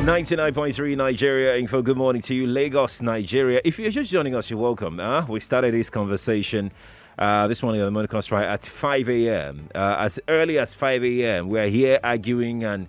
99.3 Nigeria info. Good morning to you, Lagos, Nigeria. If you're just joining us, you're welcome. Uh, we started this conversation uh, this morning on the Morning Crossfire at 5 a.m. Uh, as early as 5 a.m., we're here arguing and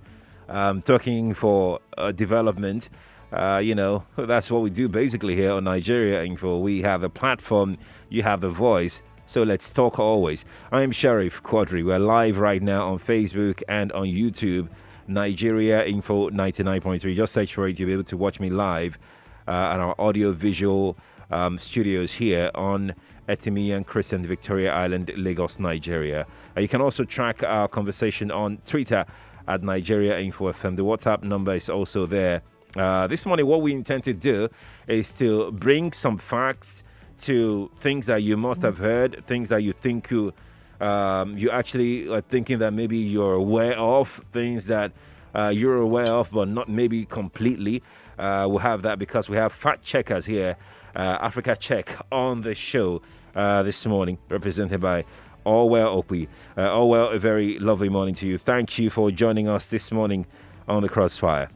um, talking for uh, development. Uh, you know, that's what we do basically here on Nigeria Info. We have a platform, you have the voice. So let's talk always. I'm Sheriff Quadri. We're live right now on Facebook and on YouTube. Nigeria Info 99.3. Just search for it. You'll be able to watch me live uh, at our audio visual um, studios here on Etim Inyang Crescent, Victoria Island, Lagos, Nigeria. Uh, you can also track our conversation on Twitter at Nigeria Info FM. The WhatsApp number is also there. Uh, this morning, what we intend to do is to bring some facts to things that you must have heard, things that you think you um, you actually are thinking that maybe you're aware of things that uh, you're aware of, but not maybe completely. Uh, we'll have that because we have fact checkers here, uh, Africa Check, on the show uh, this morning, represented by Allwell Okpi. Uh, Allwell, a very lovely morning to you. Thank you for joining us this morning on the Crossfire.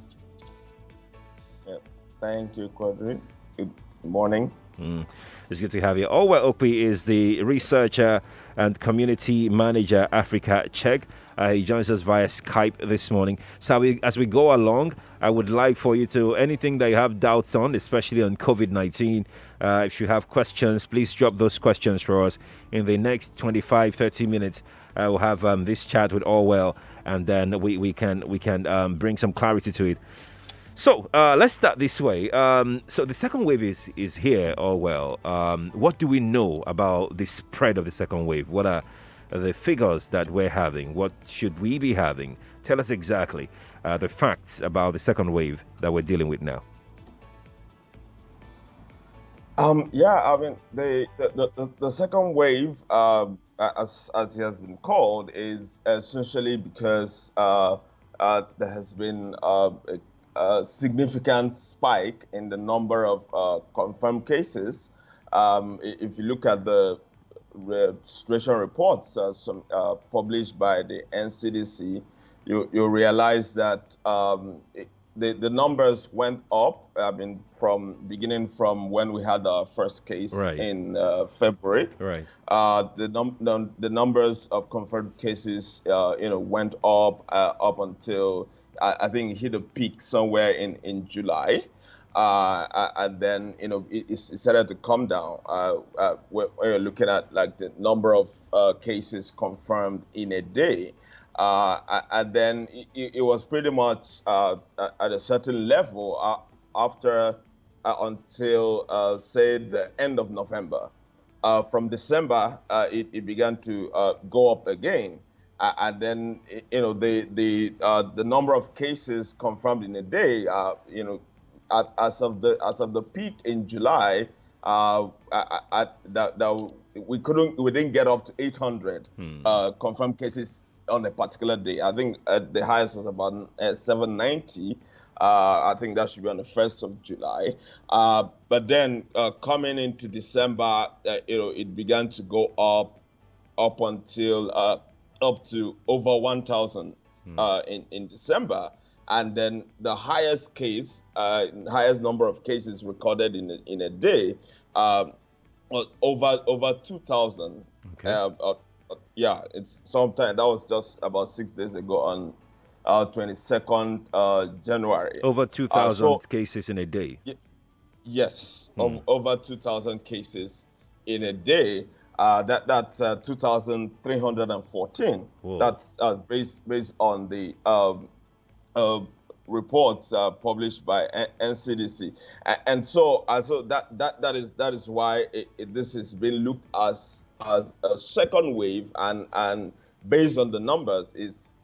Yeah, thank you, Quadri. Good morning. Mm. It's good to have you. Allwell Okpi is the researcher and community manager Africa Check. Uh, he joins us via Skype this morning. So we, as we go along, I would like for you to anything that you have doubts on, especially on COVID nineteen. Uh, if you have questions, please drop those questions for us in the next 25, 30 minutes. I will have um, this chat with Allwell, and then we, we can we can um, bring some clarity to it. So uh, let's start this way. Um, so the second wave is is here. Oh well. Um, what do we know about the spread of the second wave? What are the figures that we're having? What should we be having? Tell us exactly uh, the facts about the second wave that we're dealing with now. Um, yeah, I mean the the, the, the second wave, um, as as it has been called, is essentially because uh, uh, there has been uh, a a significant spike in the number of uh, confirmed cases. Um, if you look at the situation reports uh, some, uh, published by the NCDC, you, you realize that um, it, the, the numbers went up. I mean, from beginning from when we had our first case right. in uh, February. Right. Uh, the, num- the, the numbers of confirmed cases, uh, you know, went up uh, up until I, I think hit a peak somewhere in in July. Uh, and then you know it, it, started to come down. Uh, uh, where, you're looking at like the number of uh, cases confirmed in a day, uh, and then it, it, was pretty much uh, at a certain level after until say the end of November. from December, it, it, began to go up again. Uh, and then you know the the uh, the number of cases confirmed in a day, uh, you know, at, as of the as of the peak in July, uh, at, that, that we couldn't we didn't get up to 800 hmm. Uh, confirmed cases on a particular day. I think the highest was about uh, 790. I think that should be on the first of July. but then coming into December, you know, it began to go up up until up to over 1,000 hmm. uh, in, in December. And then the highest case, uh, highest number of cases recorded in a, in a day, uh, over over 2,000. Okay. Uh, uh, yeah, it's sometime that was just about six days ago on uh, 22nd uh, January. Over 2,000 so, cases in a day. Y- yes, hmm. over 2,000 cases in a day. Uh, that that's uh, 2,314. That's uh, based based on the um, uh, reports uh, published by NCDC, and so uh, so that that that is that is why it, it, this has been looked as as a second wave, and and based on the numbers is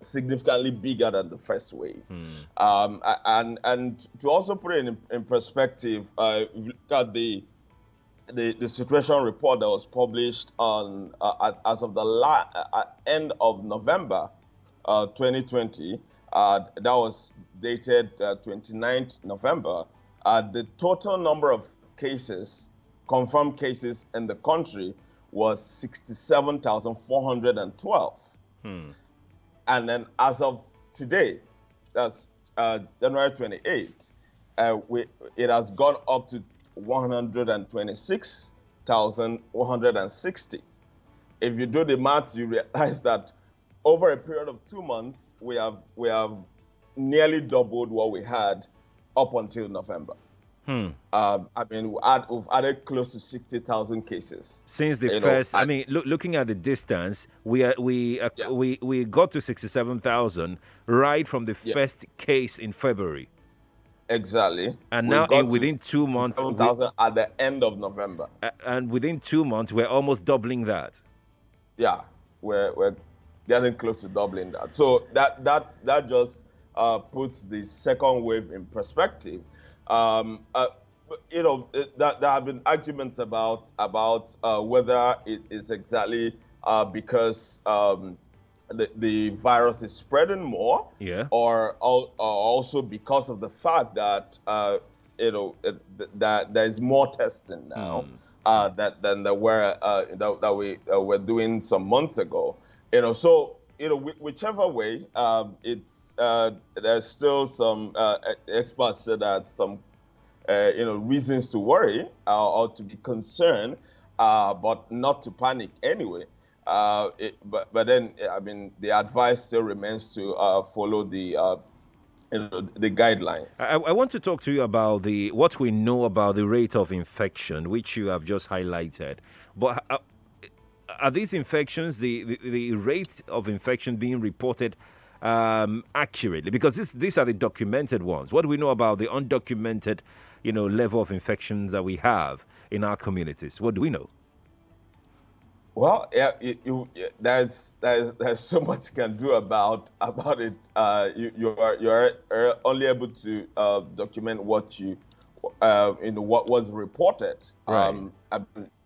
significantly bigger than the first wave. Hmm. Um, and and to also put it in, in perspective, uh, look at the the, the situation report that was published on uh, as of the la- uh, end of November uh, 2020, uh, that was dated 29th uh, November. Uh, the total number of cases, confirmed cases in the country, was 67,412. Hmm. And then as of today, that's uh, January 28, uh, we, it has gone up to 126,160. If you do the math, you realize that over a period of two months, we have we have nearly doubled what we had up until November. Hmm. Um, I mean, we add, we've added close to sixty thousand cases since the first. Know, I, I, mean, look, looking at the distance, we are, we uh, yeah. we we got to sixty-seven thousand right from the yeah. first case in February. Exactly. And we now, in, within two months, seven thousand at the end of November. And within two months, we're almost doubling that. Yeah, we're we're getting close to doubling that. So that that that just uh, puts the second wave in perspective. Um, uh, you know, that there have been arguments about about uh, whether it is exactly uh, because um, the, the virus is spreading more, yeah, or, or also because of the fact that uh, you know that there is more testing now mm. uh, that than there were uh, that, that, we uh, were doing some months ago. You know, so you know, whichever way, um, it's uh, there's still some uh, experts say that some uh, you know reasons to worry uh, or to be concerned, uh, but not to panic anyway. Uh, it, but but then I mean the advice still remains to follow the you know, the guidelines. I, I, want to talk to you about the what we know about the rate of infection, which you have just highlighted. But are these infections the, the, the rate of infection being reported um, accurately? Because this, these are the documented ones. What do we know about the undocumented, you know, level of infections that we have in our communities? What do we know? Well, yeah, you, you, there's, there's there's so much you can do about about it. Uh, you you are you are only able to uh, document what you uh, you know what was reported. Right. Um,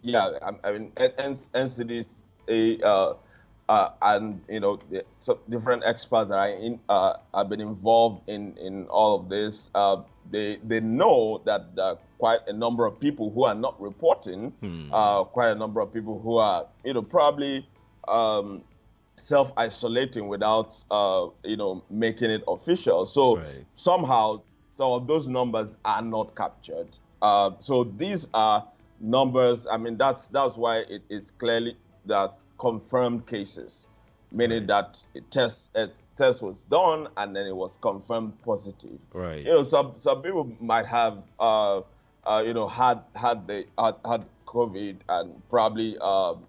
yeah, I mean, NCDC, uh, uh, and you know, the, so different experts that I in, uh, have been involved in in all of this. Uh, they they know that uh, quite a number of people who are not reporting, hmm. Uh, quite a number of people who are you know probably um, self isolating without you know making it official. So right. somehow some of those numbers are not captured. so these are numbers. I mean, that's that's why it is clearly that confirmed cases, meaning that a test a test was done and then it was confirmed positive. Right. You know, some some people might have uh, uh you know had had the had, had COVID and probably um,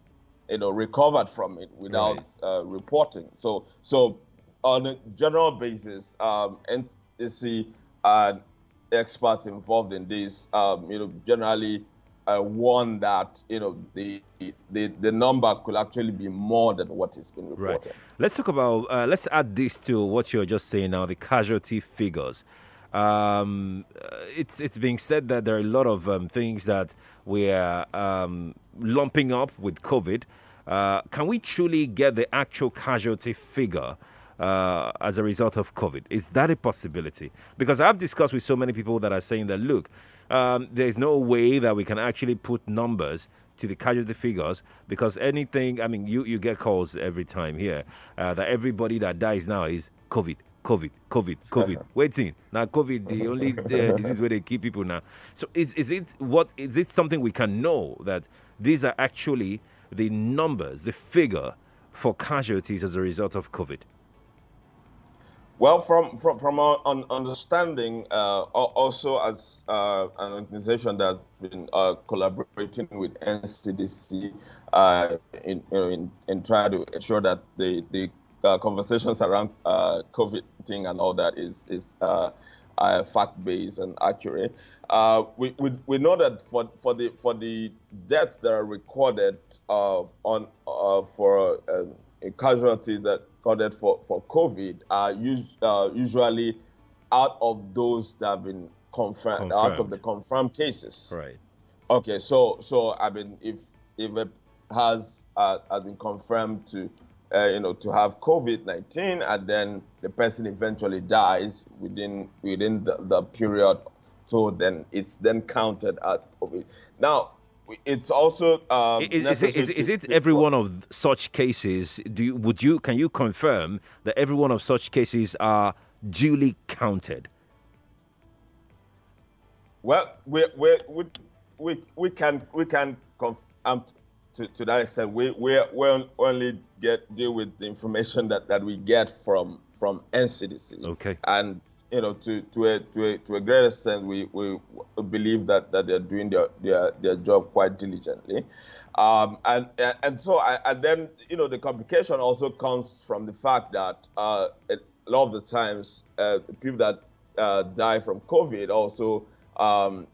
you know recovered from it without right. uh, reporting. So so on a general basis, um, NCDC and experts involved in this, um, you know, generally uh, one that you know the, the the number could actually be more than what is being reported. Right. Let's talk about uh, let's add this to what you're just saying now, the casualty figures. Um, uh, it's it's being said that there are a lot of um, things that we're um, lumping up with COVID. Uh, can we truly get the actual casualty figure? Uh, as a result of COVID. Is that a possibility? Because I've discussed with so many people that are saying that, look, um, there's no way that we can actually put numbers to the casualty figures because anything, I mean, you, you get calls every time here uh, that everybody that dies now is COVID. COVID, COVID, COVID. Waiting now. COVID, the only uh, disease where they keep people now. So, is is it what is it something we can know that these are actually the numbers, the figure for casualties as a result of COVID? Well, from from from our understanding, uh, also as uh, an organization that's been uh, collaborating with NCDC uh, in, in in trying to ensure that the the uh, conversations around uh, COVID thing and all that is is fact based and accurate. we, we we know that for for the for the deaths that are recorded on for casualties that coded for, for COVID are us, uh, usually out of those that have been confirmed, confirmed, out of the confirmed cases. Right. Okay, so so I mean, if if it has uh, has been confirmed to uh, you know to have COVID nineteen, and then the person eventually dies within within the, the period, so then it's then counted as COVID. Now, it's also um, is, is, is, is, it every one of such cases do you, would you can you confirm that every one of such cases are duly counted? Well, we we we we, we can we can conf- um, to, to that extent. We we we only get deal with the information that, that we get from from NCDC. Okay. And you know, to to a to a, to a great extent, we, we believe that, that they're doing their, their their job quite diligently. Um, and and so I, and then you know the complication also comes from the fact that uh, a lot of the times uh, people that uh, die from COVID also um,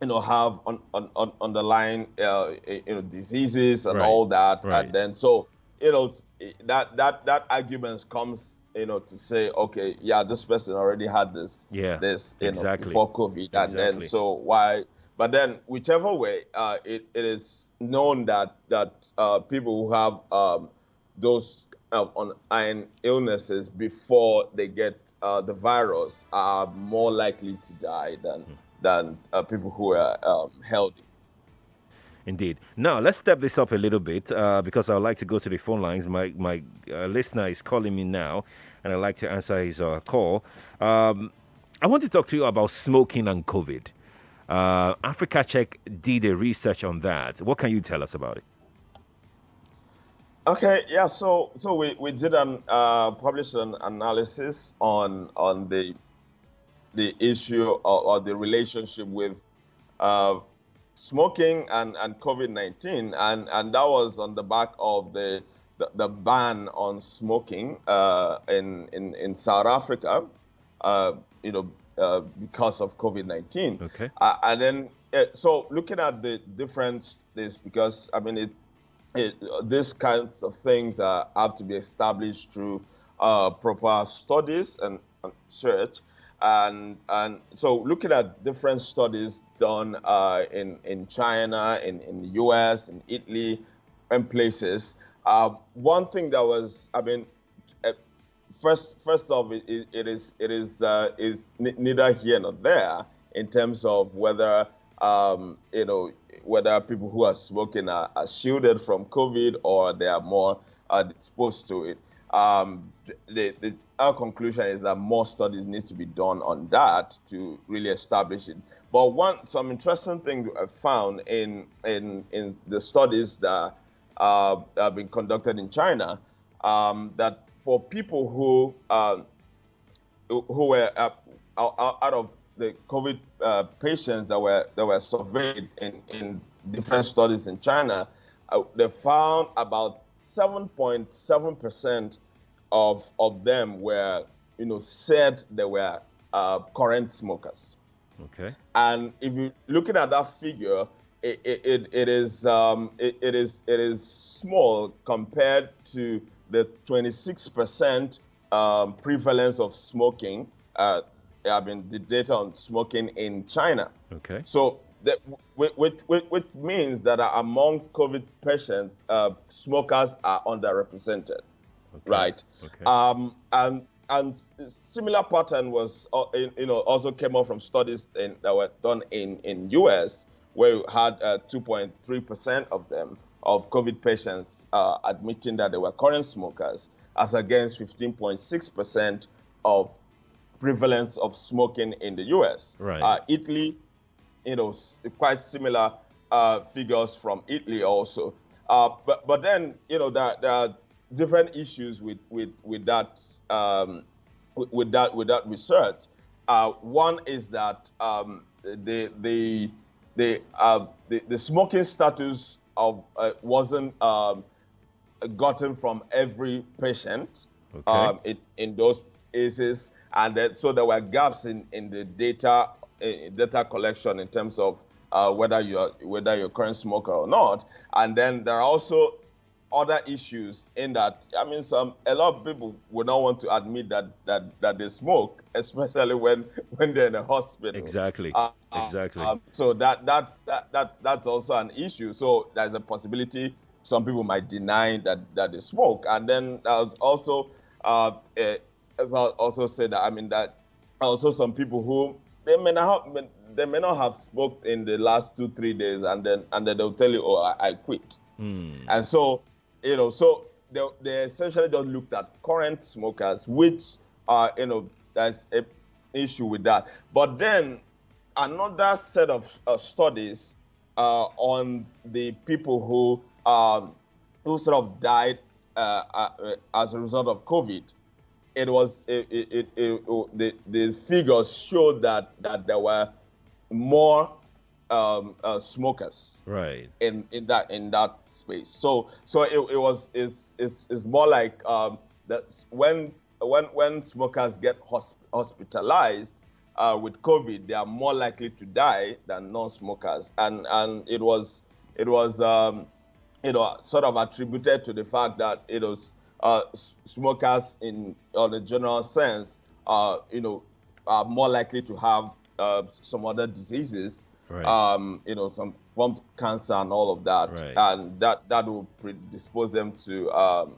you know have on, on, on underlying uh, you know diseases and right. all that, right. and then so you know that that that argument comes you know to say okay yeah this person already had this yeah this you exactly. know before COVID, and then so why but then, whichever way, uh, it, it is known that that uh, people who have um, those uh, on iron illnesses before they get uh, the virus are more likely to die than mm. than uh, people who are um, healthy. Indeed. Now let's step this up a little bit uh, because I would like to go to the phone lines. My my listener is calling me now, and I'd like to answer his call. Um, I want to talk to you about smoking and COVID. Uh, Africa Check did a research on that. What can you tell us about it? Okay, yeah. So so we, we did an uh, published an analysis on on the the issue or, or the relationship with uh, smoking and, and COVID nineteen, and and that was on the back of the the, the ban on smoking uh, in, in in South Africa. Uh, you know, uh, because of COVID 19. Okay. Uh, and then, uh, so looking at the difference, this because I mean, it, it these kinds of things have to be established through uh, proper studies and, and, research. And and so looking at different studies done uh, in in China, in in the U.S., in Italy, and places. one thing that was, I mean, first first off, it, it is it is uh, is neither here nor there in terms of whether um, you know whether people who are smoking are, are, shielded from COVID or they are more uh, exposed to it. Um, the, the, our conclusion is that more studies needs to be done on that to really establish it. But one some interesting thing I found in in in the studies that uh, have been conducted in China um, that for people who uh, who were uh, out of the COVID uh, patients that were that were surveyed in, in different studies in China, uh, they found about 7.7 percent of of them were you know said they were uh, current smokers. Okay. And if you looking at that figure, it, it, it is um, it, it is it is small compared to the 26% um, prevalence of smoking. Uh, I mean, the data on smoking in China. Okay. So, that, which, which, which means that among COVID patients, uh, smokers are underrepresented, okay. right? Okay. Um, and and similar pattern was, uh, you know, also came out from studies in, that were done in in US, where you had 2.3% uh, of them of COVID patients uh, admitting that they were current smokers, as against 15.6% of prevalence of smoking in the US. Right. Uh, Italy, you know, quite similar uh, figures from Italy also. Uh, but but then you know there, there are different issues with with with that um, with, with, that with that research. Uh, one is that um, the the the, uh, the the smoking status of uh, wasn't um, gotten from every patient okay. um, in, in those cases, and so there were gaps in, in the data in data collection in terms of uh, whether you're whether you're a current smoker or not, and then there are also other issues in that I mean some a lot of people would not want to admit that that that they smoke, especially when when they're in a hospital. Exactly. Uh, exactly. Um, so that that's that, that that's also an issue. So there's a possibility some people might deny that that they smoke, and then also uh, as well also say that I mean that also some people who they may not have they may not have smoked in the last two three days, and then and then they'll tell you, oh, I, I quit. Mm. And so you know, so they, they essentially just looked at current smokers, which are, you know, there's a issue with that. But then another set of uh, studies uh, on the people who um, who sort of died uh, uh as a result of COVID. It was it, it, it, the the figures showed that that there were more um, uh, smokers right in in that in that space. So so it, it was it's, it's it's more like um, that when when when smokers get hosp- hospitalized uh, with COVID, they are more likely to die than non-smokers, and and it was it was um, you know sort of attributed to the fact that it was uh, smokers in on a general sense, uh, you know, are more likely to have uh, some other diseases right. um, you know, some from cancer and all of that, right. and that that will predispose them to um,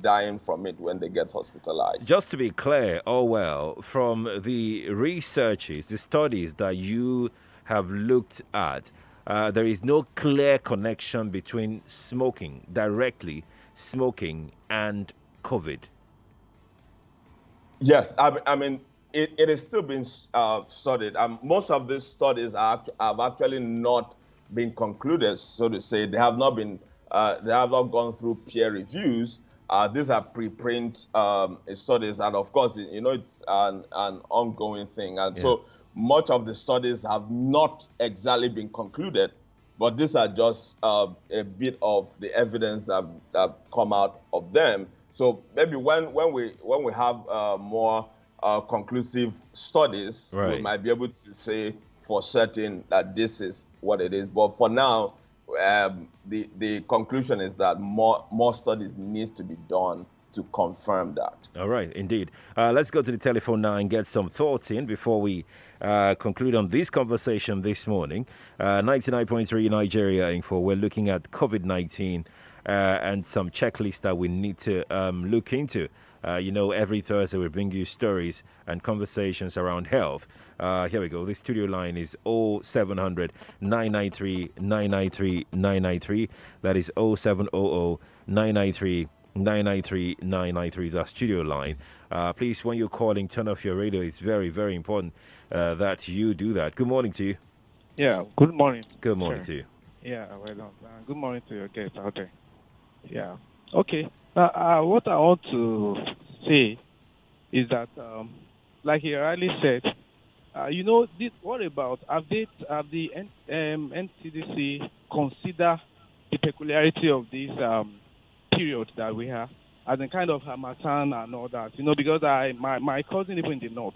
dying from it when they get hospitalized. Just to be clear, oh well, from the researches, the studies that you have looked at, uh, there is no clear connection between smoking directly, smoking and COVID. Yes, I, I mean it, it is still being uh, studied. Um, most of these studies are, have actually not been concluded, so to say. They have not been, uh, they have not gone through peer reviews. Uh, these are preprint um, studies, and of course, you know, it's an, an ongoing thing. And yeah. so much of the studies have not exactly been concluded, but these are just uh, a bit of the evidence that, that come out of them. So maybe when, when we when we have uh, more uh, conclusive studies, right. we might be able to say for certain that this is what it is. But for now, um, the the conclusion is that more more studies need to be done to confirm that. All right, indeed. Uh, let's go to the telephone now and get some thoughts in before we uh, conclude on this conversation this morning. Uh, 99.3 Nigeria Info. We're looking at COVID 19 uh, and some checklists that we need to um, look into. Uh, you know, every Thursday we bring you stories and conversations around health. Uh, here we go. The studio line is 0700 993 993 993. That is 0700 993 993 993 is our studio line. Uh, please, when you're calling, turn off your radio. It's very, very important uh, that you do that. Good morning to you. Yeah, good morning. Good morning sure. to you. Yeah, well done. Uh, good morning to your guests out there. Yeah. Okay. Uh, what I want to say is that, um, like he rightly said, uh, you know, this, what about have they have the N, um, NCDC consider the peculiarity of this um, period that we have as a kind of Harmattan and all that? You know, because I my, my cousin even in the north,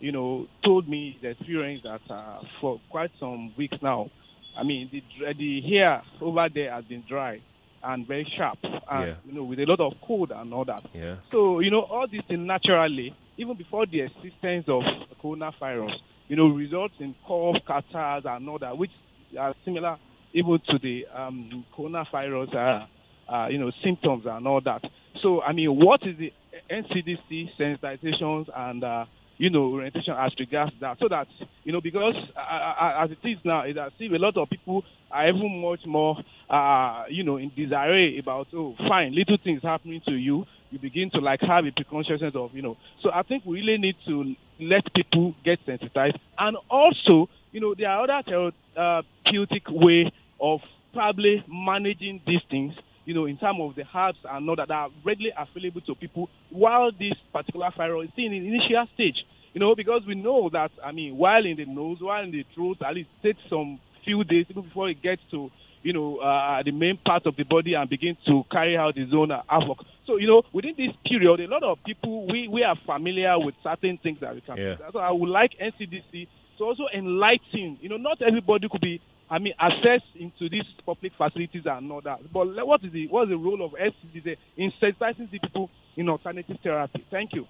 you know, told me the experience that uh, for quite some weeks now, I mean, the the hair over there has been dry and very sharp, and yeah. you know, with a lot of cold and all that. Yeah. So you know, all these things naturally, even before the existence of coronavirus, you know, results in cough, catarrh, and all that, which are similar even to the um, coronavirus, uh, uh, you know, symptoms and all that. So I mean, what is the NCDC sensitizations and uh, you know, orientation as regards that. So that, you know, because uh, uh, uh as it is now, that see a lot of people are even much more, uh, you know, in disarray about, oh, fine, little things happening to you. You begin to like have a preconsciousness of, you know. So I think we really need to let people get sensitized. And also, you know, there are other therapeutic way of probably managing these things you know, in terms of the herbs and all that are readily available to people while this particular virus is still in the initial stage. You know, because we know that, I mean, while in the nose, while in the throat, at least takes some few days before it gets to, you know, uh, the main part of the body and begin to carry out its own uh, havoc. So, you know, within this period, a lot of people, we, we are familiar with certain things that we can yeah. So I would like NCDC to also enlighten, you know, not everybody could be I mean, access into these public facilities and all that. But what is the what is the role of NCDC in sensitizing the people in alternative therapy? Thank you.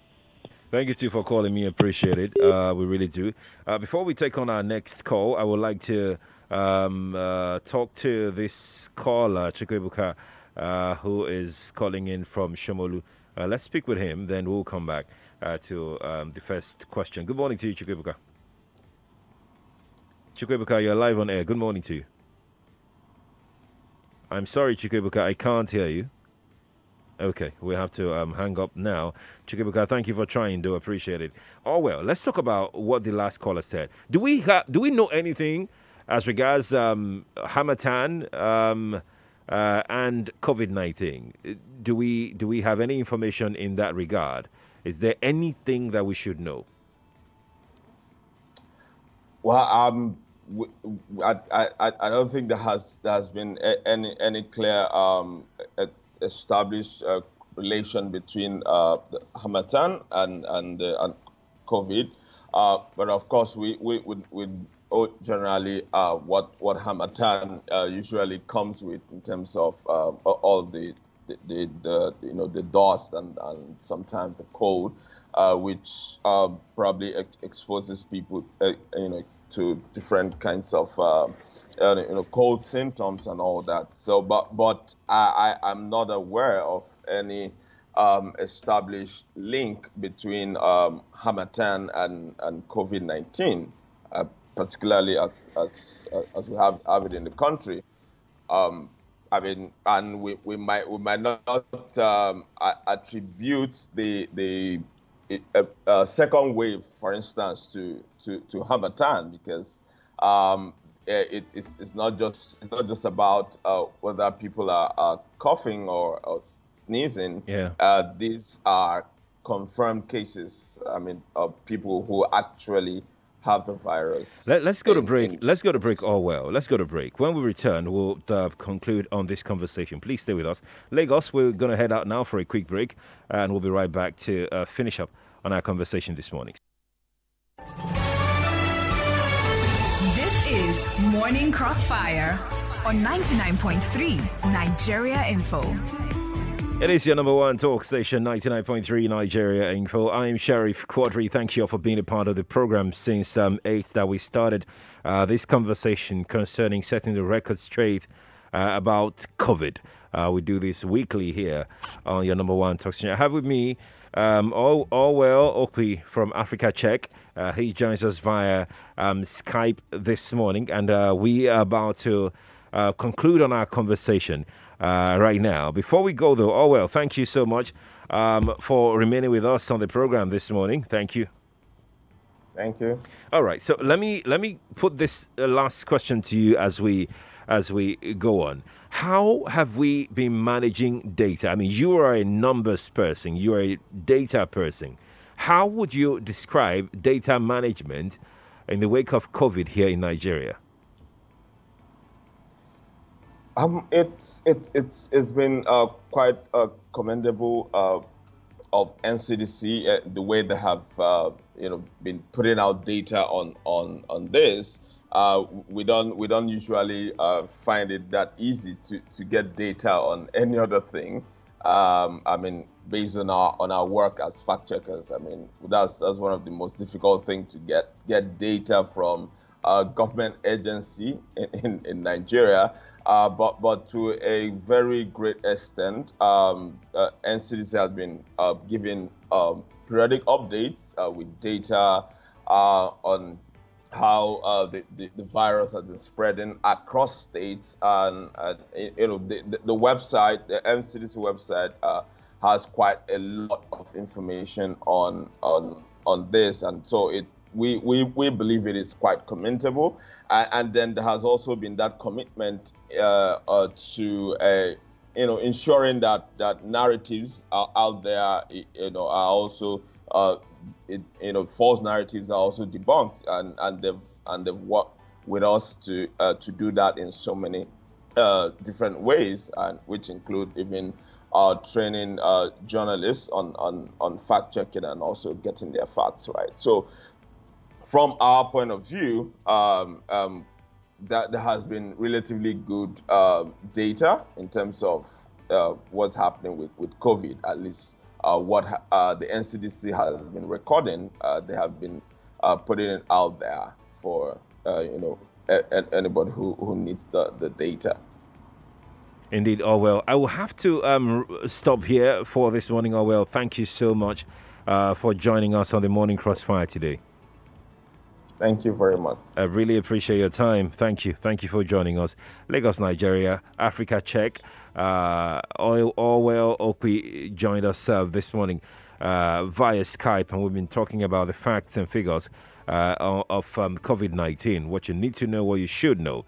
Thank you too for calling me. Appreciate it. Uh, we really do. Uh, before we take on our next call, I would like to um, uh, talk to this caller, Chikwebuka, uh, who is calling in from Shomolu. Uh, let's speak with him, then we'll come back uh, to um, the first question. Good morning to you, Chikwebuka. Chikwebuka, you're live on air. Good morning to you. I'm sorry, Chikwebuka, I can't hear you. Okay, we have to um, hang up now. Chikwebuka, thank you for trying. Do appreciate it. Oh well, let's talk about what the last caller said. Do we have? Do we know anything as regards um, Harmattan um, uh, and COVID nineteen? Do we do we have any information in that regard? Is there anything that we should know? Well, um, I, I, I don't think there has there has been any any clear um, established uh, relation between uh, Harmattan and and, uh, and COVID. Uh, but of course, we we we, we generally uh, what what Harmattan uh, usually comes with in terms of all the the, the, the, you know the dust and, and sometimes the cold uh, which uh, probably ex- exposes people, uh, you know, to different kinds of, uh, uh, you know, cold symptoms and all that. So, but but I, I am not aware of any um, established link between um, Harmattan and and COVID nineteen, uh, particularly as as as we have have it in the country. Um, I mean, and we, we might we might not um, attribute the the a, a, second wave, for instance, to to to Harmattan because um, it, it's, it's not just it's not just about uh, whether people are, are coughing or, or, sneezing. Yeah. Uh, these are confirmed cases. I mean, of people who actually have the virus. Let, us go in, to break. In, let's go to break. Oh well, let's go to break. When we return, we'll uh, conclude on this conversation. Please stay with us, Lagos. We're going to head out now for a quick break, and we'll be right back to uh, finish up on our conversation this morning. This is Morning Crossfire on 99.3 Nigeria Info. It is your number one talk station, 99.3 Nigeria Info. I'm Sheriff Quadri. Thank you all for being a part of the program since um, 8 that we started uh, this conversation concerning setting the record straight uh, about COVID. Uh, we do this weekly here on your number one talk station. I have with me um, all, all well, Okpi from Africa Check. Uh, he joins us via um, Skype this morning, and uh, we are about to uh, conclude on our conversation uh, right now. Before we go, though, oh well, thank you so much um, for remaining with us on the program this morning. Thank you. Thank you. All right, so let me let me put this uh, last question to you as we as we go on. How have we been managing data? I mean, you are a numbers person, you are a data person. How would you describe data management in the wake of COVID here in Nigeria? Um, it's it's it's it's been uh, quite uh, commendable uh, of NCDC uh, the way they have uh, you know been putting out data on on on this. Uh, we don't we don't usually find it that easy to to get data on any other thing. Um, I mean, based on our on our work as fact checkers, I mean that's that's one of the most difficult things to get get data from a government agency in, in, in Nigeria. Uh, but but to a very great extent, um, uh, NCDC has been uh, giving um, periodic updates uh, with data uh, on how uh, the, the, the, virus has been spreading across states. And, you know, the, the, the, website, the NCDC website, has quite a lot of information on on on this, and so it we, we, we believe it is quite commendable. Uh, and then there has also been that commitment uh, uh, to uh, you know ensuring that that narratives are out there you know are also uh, it, you know false narratives are also debunked and and they've and they've worked with us to uh, to do that in so many different ways and which include even uh, training uh, journalists on, on, on fact checking and also getting their facts right. So from our point of view, um, um, that there has been relatively good uh, data in terms of uh, what's happening with, with COVID, at least uh, what uh, the NCDC has been recording. Uh, they have been uh, putting it out there for you know anybody who, who needs the, the data. Indeed, Allwell. I will have to um, stop here for this morning, Allwell. Thank you so much for joining us on the Morning Crossfire today. Thank you very much. I really appreciate your time. Thank you. Thank you for joining us. Lagos, Nigeria, Africa Check. Uh, Allwell Okpi joined us uh, this morning uh, via Skype, and we've been talking about the facts and figures uh, of um, COVID 19, what you need to know, what you should know.